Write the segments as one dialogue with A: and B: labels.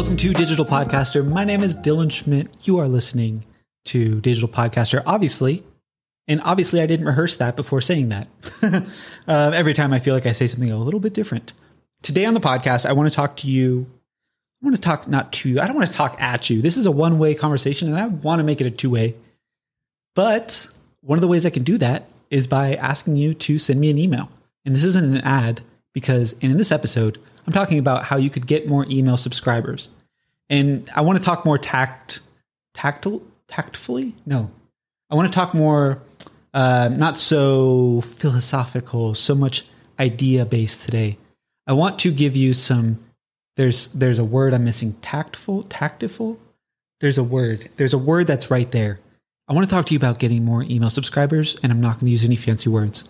A: Welcome to Digital Podcaster. My name is Dylan Schmidt. You are listening to Digital Podcaster, obviously. And obviously, I didn't rehearse that before saying that. uh, every time I feel like I say something a little bit different. Today on the podcast, I want to talk to you. I want to talk not to you. I don't want to talk at you. This is a one way conversation, and I want to make it a two way. But one of the ways I can do that is by asking you to send me an email. And this isn't an ad because in this episode, I'm talking about how you could get more email subscribers. And I want to talk more tact, tactile, tactfully. No, I want to talk more, uh, not so philosophical, so much idea based today. I want to give you some. There's there's a word I'm missing. Tactful, tactful. There's a word. There's a word that's right there. I want to talk to you about getting more email subscribers, and I'm not going to use any fancy words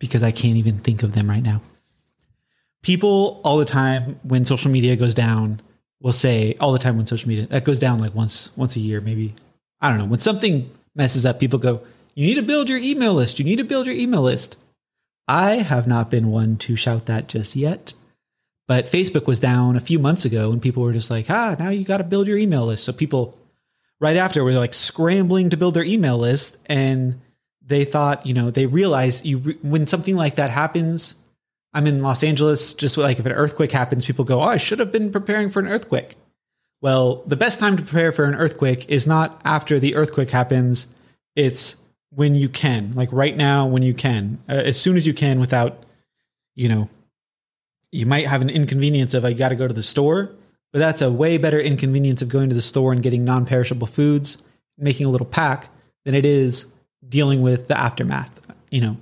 A: because I can't even think of them right now people all the time when social media goes down will say all the time when social media that goes down like once once a year maybe. I don't know. When something messes up people go you need to build your email list. You need to build your email list. I have not been one to shout that just yet but facebook was down a few months ago and people were just like ah now you got to build your email list. So people right after were like scrambling to build their email list and they thought you know they realized you when something like that happens I'm in Los Angeles, just like if an earthquake happens, people go, Oh, I should have been preparing for an earthquake. Well, the best time to prepare for an earthquake is not after the earthquake happens, it's when you can, like right now, when you can, uh, as soon as you can without, you know, you might have an inconvenience of I got to go to the store, but that's a way better inconvenience of going to the store and getting non perishable foods, making a little pack, than it is dealing with the aftermath, you know.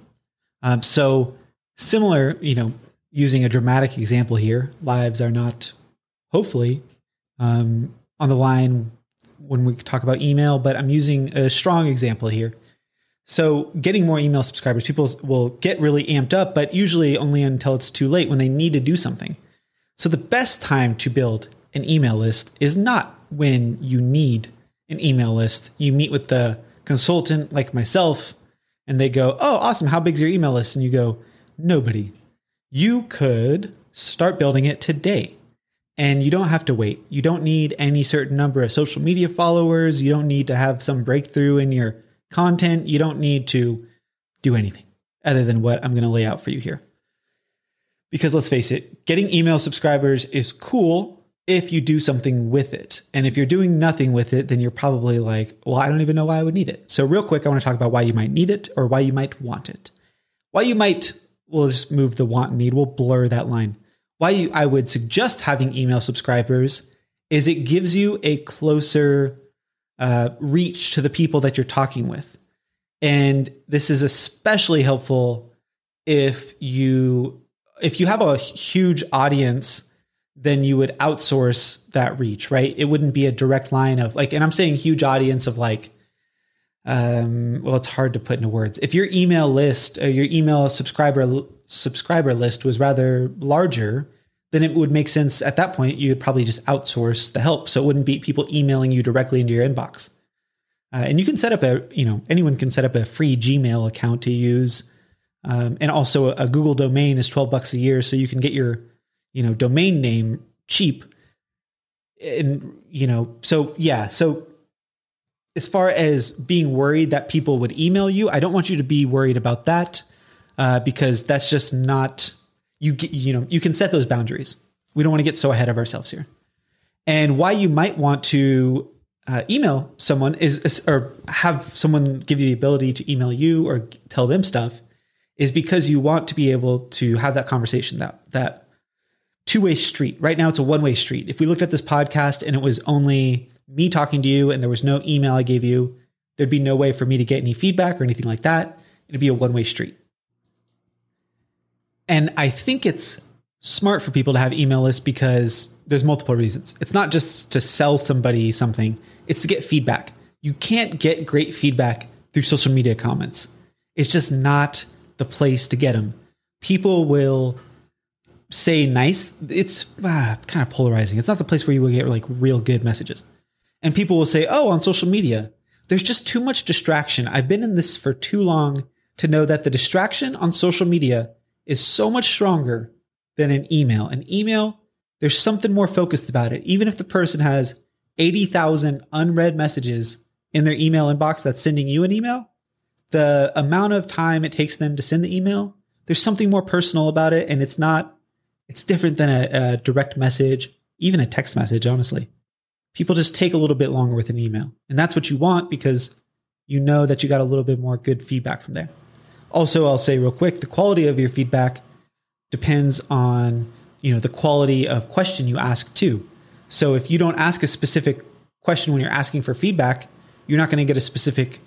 A: Um, so, Similar, you know, using a dramatic example here, lives are not, hopefully, um, on the line when we talk about email, but I'm using a strong example here. So, getting more email subscribers, people will get really amped up, but usually only until it's too late when they need to do something. So, the best time to build an email list is not when you need an email list. You meet with the consultant like myself, and they go, Oh, awesome. How big's your email list? And you go, Nobody. You could start building it today. And you don't have to wait. You don't need any certain number of social media followers. You don't need to have some breakthrough in your content. You don't need to do anything other than what I'm going to lay out for you here. Because let's face it, getting email subscribers is cool if you do something with it. And if you're doing nothing with it, then you're probably like, well, I don't even know why I would need it. So, real quick, I want to talk about why you might need it or why you might want it. Why you might we'll just move the want and need. We'll blur that line. Why you, I would suggest having email subscribers is it gives you a closer uh, reach to the people that you're talking with. And this is especially helpful if you if you have a huge audience then you would outsource that reach right it wouldn't be a direct line of like and i'm saying huge audience of like um, well, it's hard to put into words. If your email list, uh, your email subscriber subscriber list was rather larger, then it would make sense at that point. You would probably just outsource the help, so it wouldn't be people emailing you directly into your inbox. Uh, and you can set up a, you know, anyone can set up a free Gmail account to use, um, and also a, a Google domain is twelve bucks a year, so you can get your, you know, domain name cheap. And you know, so yeah, so as far as being worried that people would email you, I don't want you to be worried about that uh, because that's just not you. You know, you can set those boundaries. We don't want to get so ahead of ourselves here. And why you might want to uh, email someone is, is, or have someone give you the ability to email you or tell them stuff is because you want to be able to have that conversation that that two way street. Right now, it's a one way street. If we looked at this podcast and it was only me talking to you and there was no email I gave you, there'd be no way for me to get any feedback or anything like that. It'd be a one way street. And I think it's smart for people to have email lists because there's multiple reasons. It's not just to sell somebody something, it's to get feedback. You can't get great feedback through social media comments. It's just not the place to get them. People will say nice. It's ah, kind of polarizing. It's not the place where you will get like real good messages. And people will say, oh, on social media, there's just too much distraction. I've been in this for too long to know that the distraction on social media is so much stronger than an email. An email, there's something more focused about it. Even if the person has 80,000 unread messages in their email inbox that's sending you an email, the amount of time it takes them to send the email, there's something more personal about it. And it's not, it's different than a, a direct message, even a text message, honestly. People just take a little bit longer with an email. And that's what you want because you know that you got a little bit more good feedback from there. Also, I'll say real quick, the quality of your feedback depends on, you know, the quality of question you ask too. So if you don't ask a specific question when you're asking for feedback, you're not going to get a specific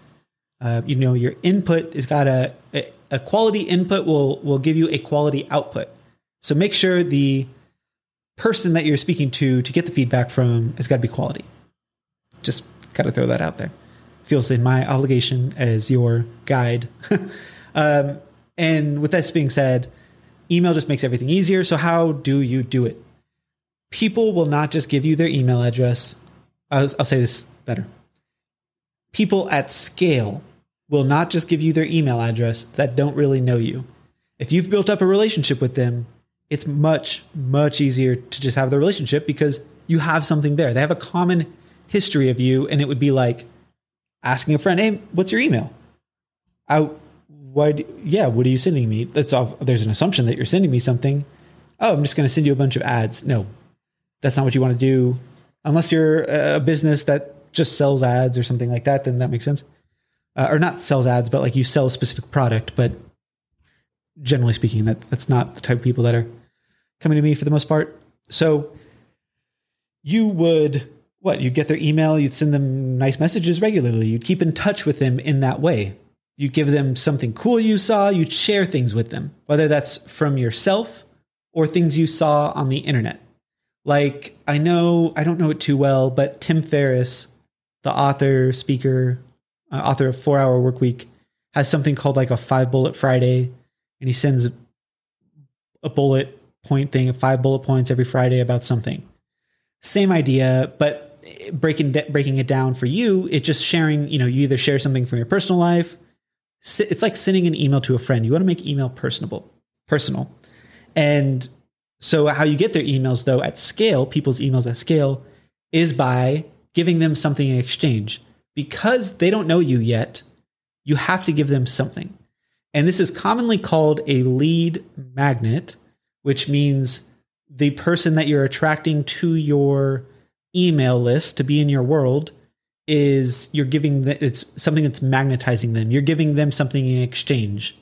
A: uh, you know your input has got a, a, a quality input will will give you a quality output so make sure the person that you're speaking to to get the feedback from has got to be quality. Just got to throw that out there. Feels in my obligation as your guide. Um, and with this being said email just makes everything easier. So how do you do it? People will not just give you their email address. I'll, I'll say this better. People at scale will not just give you their email address that don't really know you. If you've built up a relationship with them, it's much, much easier to just have the relationship because you have something there. They have a common history of you, and it would be like asking a friend, "Hey, what's your email?" I, what? Yeah, what are you sending me? That's off. There's an assumption that you're sending me something. Oh, I'm just going to send you a bunch of ads. No, that's not what you want to do, unless you're a business that just sells ads or something like that. Then that makes sense uh, or not sells ads, but like you sell a specific product. But generally speaking, that that's not the type of people that are coming to me for the most part. So you would what? You'd get their email, you'd send them nice messages regularly, you'd keep in touch with them in that way. You give them something cool you saw, you'd share things with them, whether that's from yourself or things you saw on the internet. Like, I know, I don't know it too well, but Tim Ferriss, the author, speaker, uh, author of Four Hour Work Week, has something called like a five bullet Friday, and he sends a bullet point thing, five bullet points every Friday about something. Same idea, but breaking breaking it down for you, it's just sharing. You know, you either share something from your personal life. It's like sending an email to a friend. You want to make email personable, personal, and so how you get their emails though at scale, people's emails at scale, is by giving them something in exchange because they don't know you yet, you have to give them something. And this is commonly called a lead magnet, which means the person that you're attracting to your email list to be in your world is you're giving the, it's something that's magnetizing them. You're giving them something in exchange.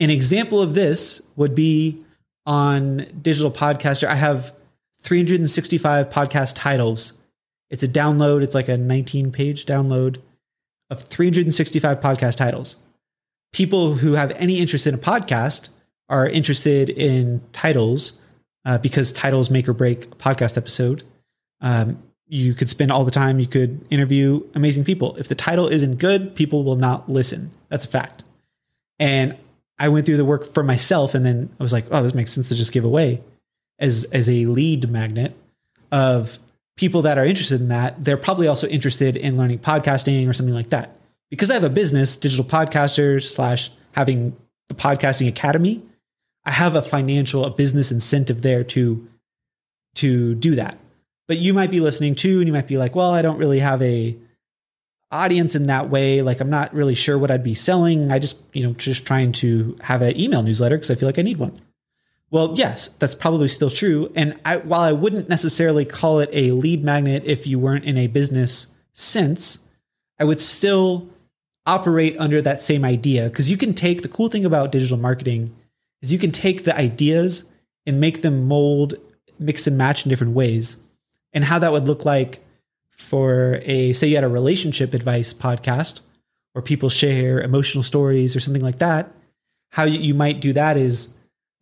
A: An example of this would be on Digital Podcaster. I have 365 podcast titles it's a download, it's like a 19 page download of 365 podcast titles. People who have any interest in a podcast are interested in titles uh, because titles make or break a podcast episode. Um, you could spend all the time, you could interview amazing people. If the title isn't good, people will not listen. That's a fact. And I went through the work for myself and then I was like, oh, this makes sense to just give away as as a lead magnet of people that are interested in that, they're probably also interested in learning podcasting or something like that. Because I have a business, digital podcasters slash having the podcasting academy, I have a financial, a business incentive there to to do that. But you might be listening too, and you might be like, well, I don't really have a audience in that way. Like I'm not really sure what I'd be selling. I just, you know, just trying to have an email newsletter because I feel like I need one. Well, yes, that's probably still true. And I, while I wouldn't necessarily call it a lead magnet if you weren't in a business sense, I would still operate under that same idea. Because you can take the cool thing about digital marketing is you can take the ideas and make them mold, mix and match in different ways. And how that would look like for a say you had a relationship advice podcast or people share emotional stories or something like that, how you might do that is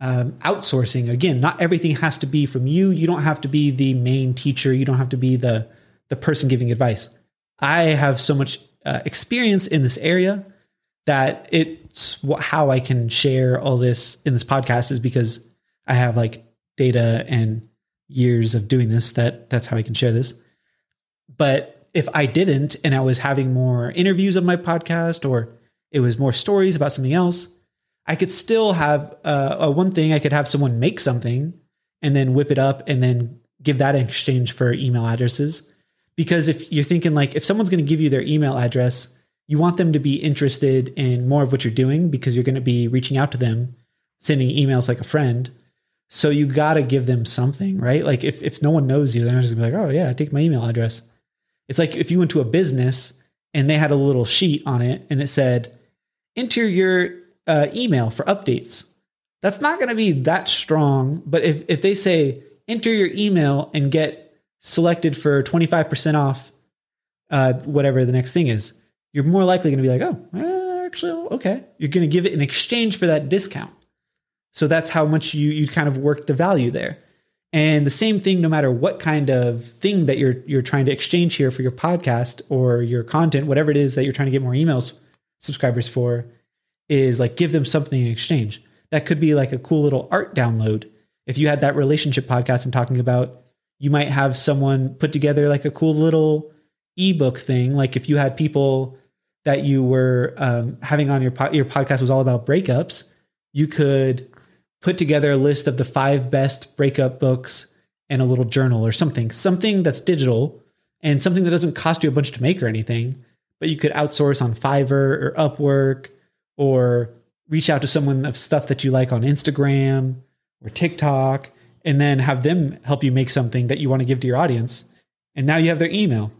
A: um, outsourcing. Again not everything has to be from you. You don't have to be the main teacher. You don't have to be the the person giving advice. I have so much uh, experience in this area that it's how i can share all this in this podcast is because i have like data and years of doing this that that's how i can share this but if i didn't and i was having more interviews of my podcast or it was more stories about something else I could still have uh, a one thing. I could have someone make something and then whip it up and then give that in exchange for email addresses. Because if you're thinking like if someone's going to give you their email address, you want them to be interested in more of what you're doing because you're going to be reaching out to them, sending emails like a friend. So you got to give them something, right? Like if, if no one knows you, they're not just gonna be like, oh yeah, I take my email address. It's like if you went to a business and they had a little sheet on it and it said, enter your uh, email for updates. That's not going to be that strong. But if, if they say, enter your email and get selected for 25% off uh, whatever the next thing is, you're more likely going to be like, oh, eh, actually, okay. You're going to give it in exchange for that discount. So that's how much you you kind of work the value there. And the same thing, no matter what kind of thing that you're you're trying to exchange here for your podcast or your content, whatever it is that you're trying to get more emails subscribers for, is like give them something in exchange. That could be like a cool little art download. If you had that relationship podcast I'm talking about, you might have someone put together like a cool little ebook thing. Like if you had people that you were um, having on your po- your podcast was all about breakups, you could put together a list of the five best breakup books and a little journal or something, something that's digital and something that doesn't cost you a bunch to make or anything, but you could outsource on Fiverr or Upwork or reach out to someone of stuff that you like on Instagram or TikTok and then have them help you make something that you want to give to your audience. And now you have their email.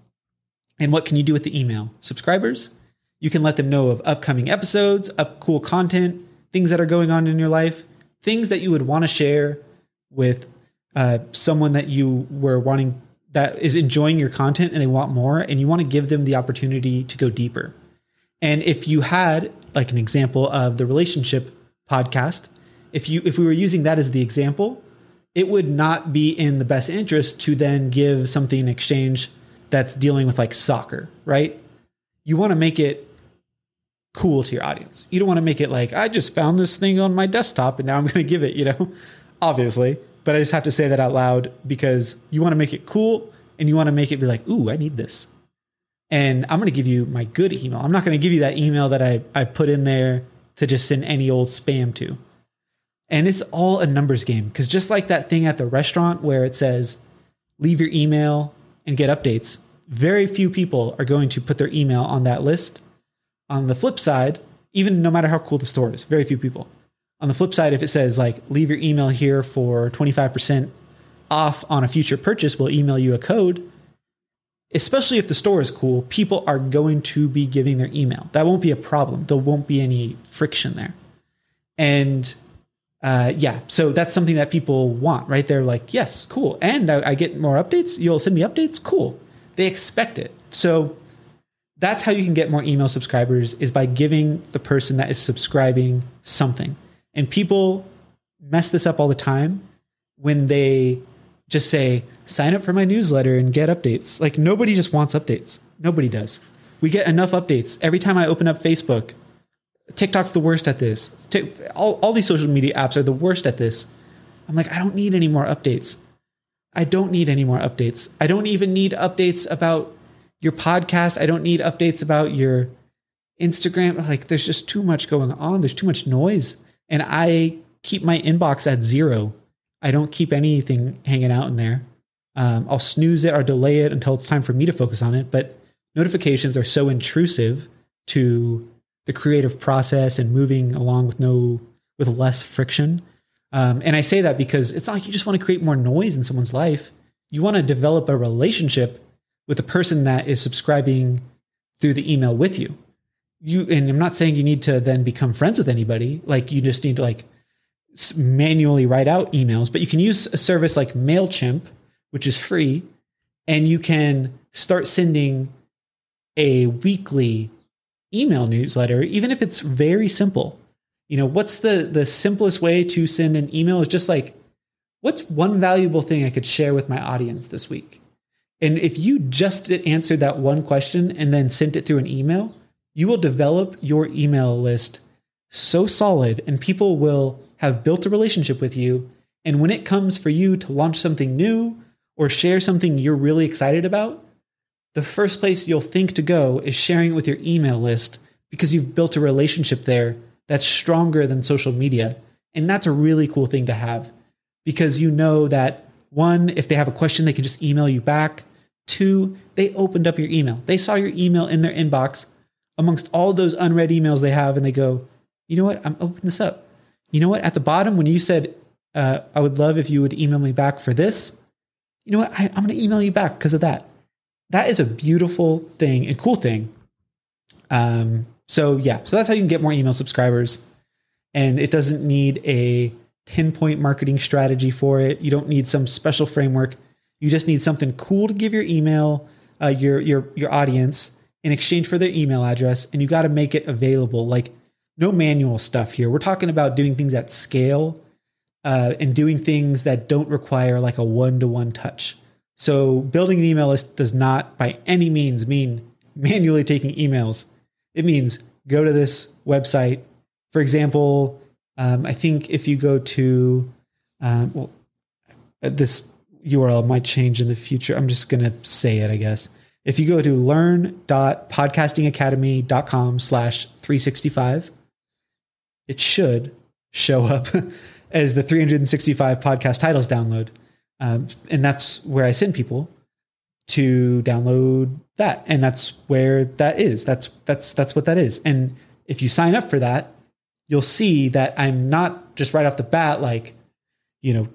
A: And what can you do with the email? Subscribers? You can let them know of upcoming episodes, up cool content, things that are going on in your life things that you would want to share with uh, someone that you were wanting that is enjoying your content and they want more and you want to give them the opportunity to go deeper. And if you had like an example of the relationship podcast, if you if we were using that as the example, it would not be in the best interest to then give something in exchange that's dealing with like soccer, right? You want to make it cool to your audience. You don't want to make it like, I just found this thing on my desktop and now I'm going to give it, you know, obviously. But I just have to say that out loud because you want to make it cool and you want to make it be like, ooh, I need this. And I'm going to give you my good email. I'm not going to give you that email that I, I put in there to just send any old spam to. And it's all a numbers game because just like that thing at the restaurant where it says, leave your email and get updates, very few people are going to put their email on that list on the flip side, even no matter how cool the store is, very few people. On the flip side, if it says like leave your email here for 25% off on a future purchase, we'll email you a code. Especially if the store is cool, people are going to be giving their email. That won't be a problem. There won't be any friction there. And uh, yeah, so that's something that people want, right? They're like, yes, cool. And I, I get more updates. You'll send me updates. Cool. They expect it. So that's how you can get more email subscribers is by giving the person that is subscribing something. And people mess this up all the time when they just say, sign up for my newsletter and get updates. Like nobody just wants updates. Nobody does. We get enough updates. Every time I open up Facebook, TikTok's the worst at this. All, all these social media apps are the worst at this. I'm like, I don't need any more updates. I don't need any more updates. I don't even need updates about your podcast. I don't need updates about your Instagram. Like there's just too much going on. There's too much noise. And I keep my inbox at zero. I don't keep anything hanging out in there. Um, I'll snooze it or delay it until it's time for me to focus on it. But notifications are so intrusive to the creative process and moving along with no with less friction. Um, and I say that because it's not like you just want to create more noise in someone's life. You want to develop a relationship with the person that is subscribing through the email with you. You and I'm not saying you need to then become friends with anybody. Like you just need to like manually write out emails, but you can use a service like Mailchimp, which is free, and you can start sending a weekly email newsletter, even if it's very simple. You know, what's the the simplest way to send an email is just like, what's one valuable thing I could share with my audience this week? And if you just answered that one question and then sent it through an email, you will develop your email list so solid and people will have built a relationship with you. And when it comes for you to launch something new or share something you're really excited about, the first place you'll think to go is sharing it with your email list because you've built a relationship there that's stronger than social media. And that's a really cool thing to have because you know that one, if they have a question, they can just email you back. Two, they opened up your email. They saw your email in their inbox amongst all those unread emails they have, and they go, you know what? I'm opening this up. You know what? At the bottom, when you said, uh, I would love if you would email me back for this, you know what? I, I'm going to email you back because of that. That is a beautiful thing and cool thing. Um, so, yeah, so that's how you can get more email subscribers. And it doesn't need a 10 point marketing strategy for it. You don't need some special framework. You just need something cool to give your email, uh, your, your, your audience in exchange for their email address. And you got to make it available. Like, no manual stuff here. We're talking about doing things at scale uh, and doing things that don't require like a one to one touch. So, building an email list does not by any means mean manually taking emails. It means go to this website. For example, um, I think if you go to, um, well, uh, this URL might change in the future. I'm just going to say it, I guess. If you go to learn.podcastingacademy.com slash 365, it should show up as the 365 podcast titles download. Um, and that's where I send people to download that. And that's where that is. That's that's that's what that is. And if you sign up for that, you'll see that I'm not just right off the bat like, you know,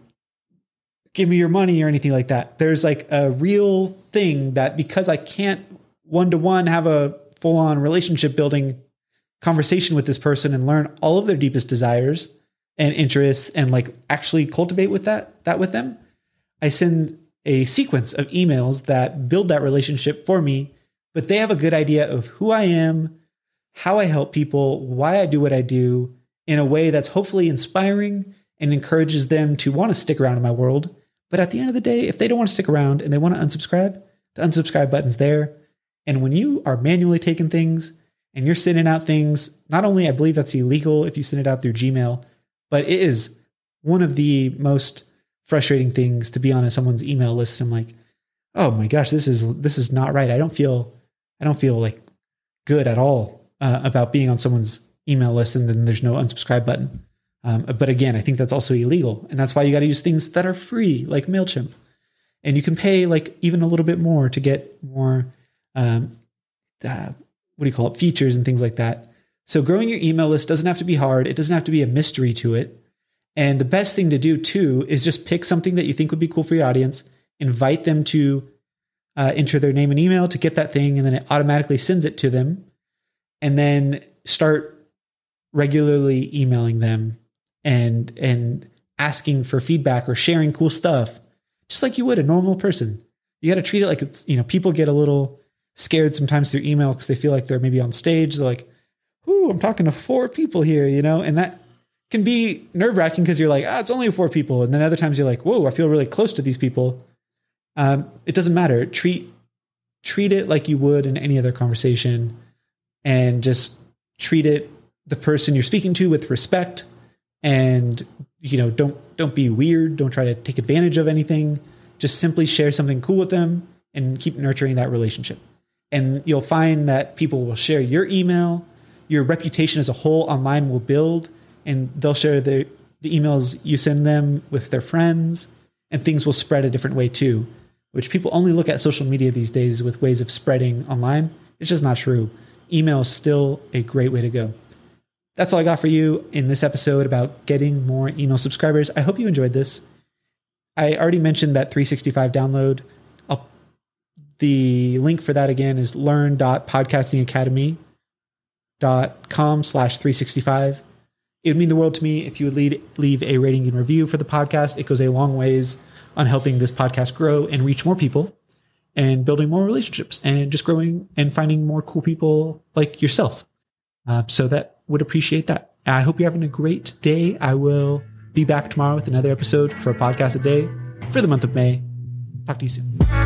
A: give me your money or anything like that. There's like a real thing that because I can't one to one have a full on relationship building conversation with this person and learn all of their deepest desires and interests and like actually cultivate with that that with them i send a sequence of emails that build that relationship for me but they have a good idea of who i am how i help people why i do what i do in a way that's hopefully inspiring and encourages them to want to stick around in my world. But at the end of the day if they don't want to stick around and they want to unsubscribe the unsubscribe button's there. And when you are manually taking things and you're sending out things, not only I believe that's illegal if you send it out through Gmail, but it is one of the most frustrating things to be on someone's email list. I'm like, oh my gosh, this is this is not right. I don't feel I don't feel like good at all uh, about being on someone's email list and then there's no unsubscribe button. Um, but again, I think that's also illegal, and that's why you got to use things that are free, like Mailchimp, and you can pay like even a little bit more to get more um, uh, what do you call it, features and things like that. So growing your email list doesn't have to be hard. It doesn't have to be a mystery to it. And the best thing to do too is just pick something that you think would be cool for your audience, invite them to uh, enter their name and email to get that thing, and then it automatically sends it to them. And then start regularly emailing them and and asking for feedback or sharing cool stuff, just like you would a normal person. You got to treat it like it's you know people get a little scared sometimes through email because they feel like they're maybe on stage. They're like, "Ooh, I'm talking to four people here," you know, and that can be nerve wracking because you're like, "Ah, it's only four people," and then other times you're like, "Whoa, I feel really close to these people." Um, it doesn't matter. Treat treat it like you would in any other conversation, and just treat it the person you're speaking to with respect, and you know, don't don't be weird. Don't try to take advantage of anything. Just simply share something cool with them and keep nurturing that relationship and you'll find that people will share your email your reputation as a whole online will build and they'll share the, the emails you send them with their friends and things will spread a different way too which people only look at social media these days with ways of spreading online. It's just not true. Email is still a great way to go. That's all i got for you in this episode about getting more email subscribers. I hope you enjoyed this. I already mentioned that 365 download. The link for that again is learn.podcastingacademy.com slash 365. It would mean the world to me if you would lead, leave a rating and review for the podcast. It goes a long ways on helping this podcast grow and reach more people and building more relationships and just growing and finding more cool people like yourself. Uh, so that would appreciate that. I hope you're having a great day. I will be back tomorrow with another episode for a podcast a day for the month of May. Talk to you soon.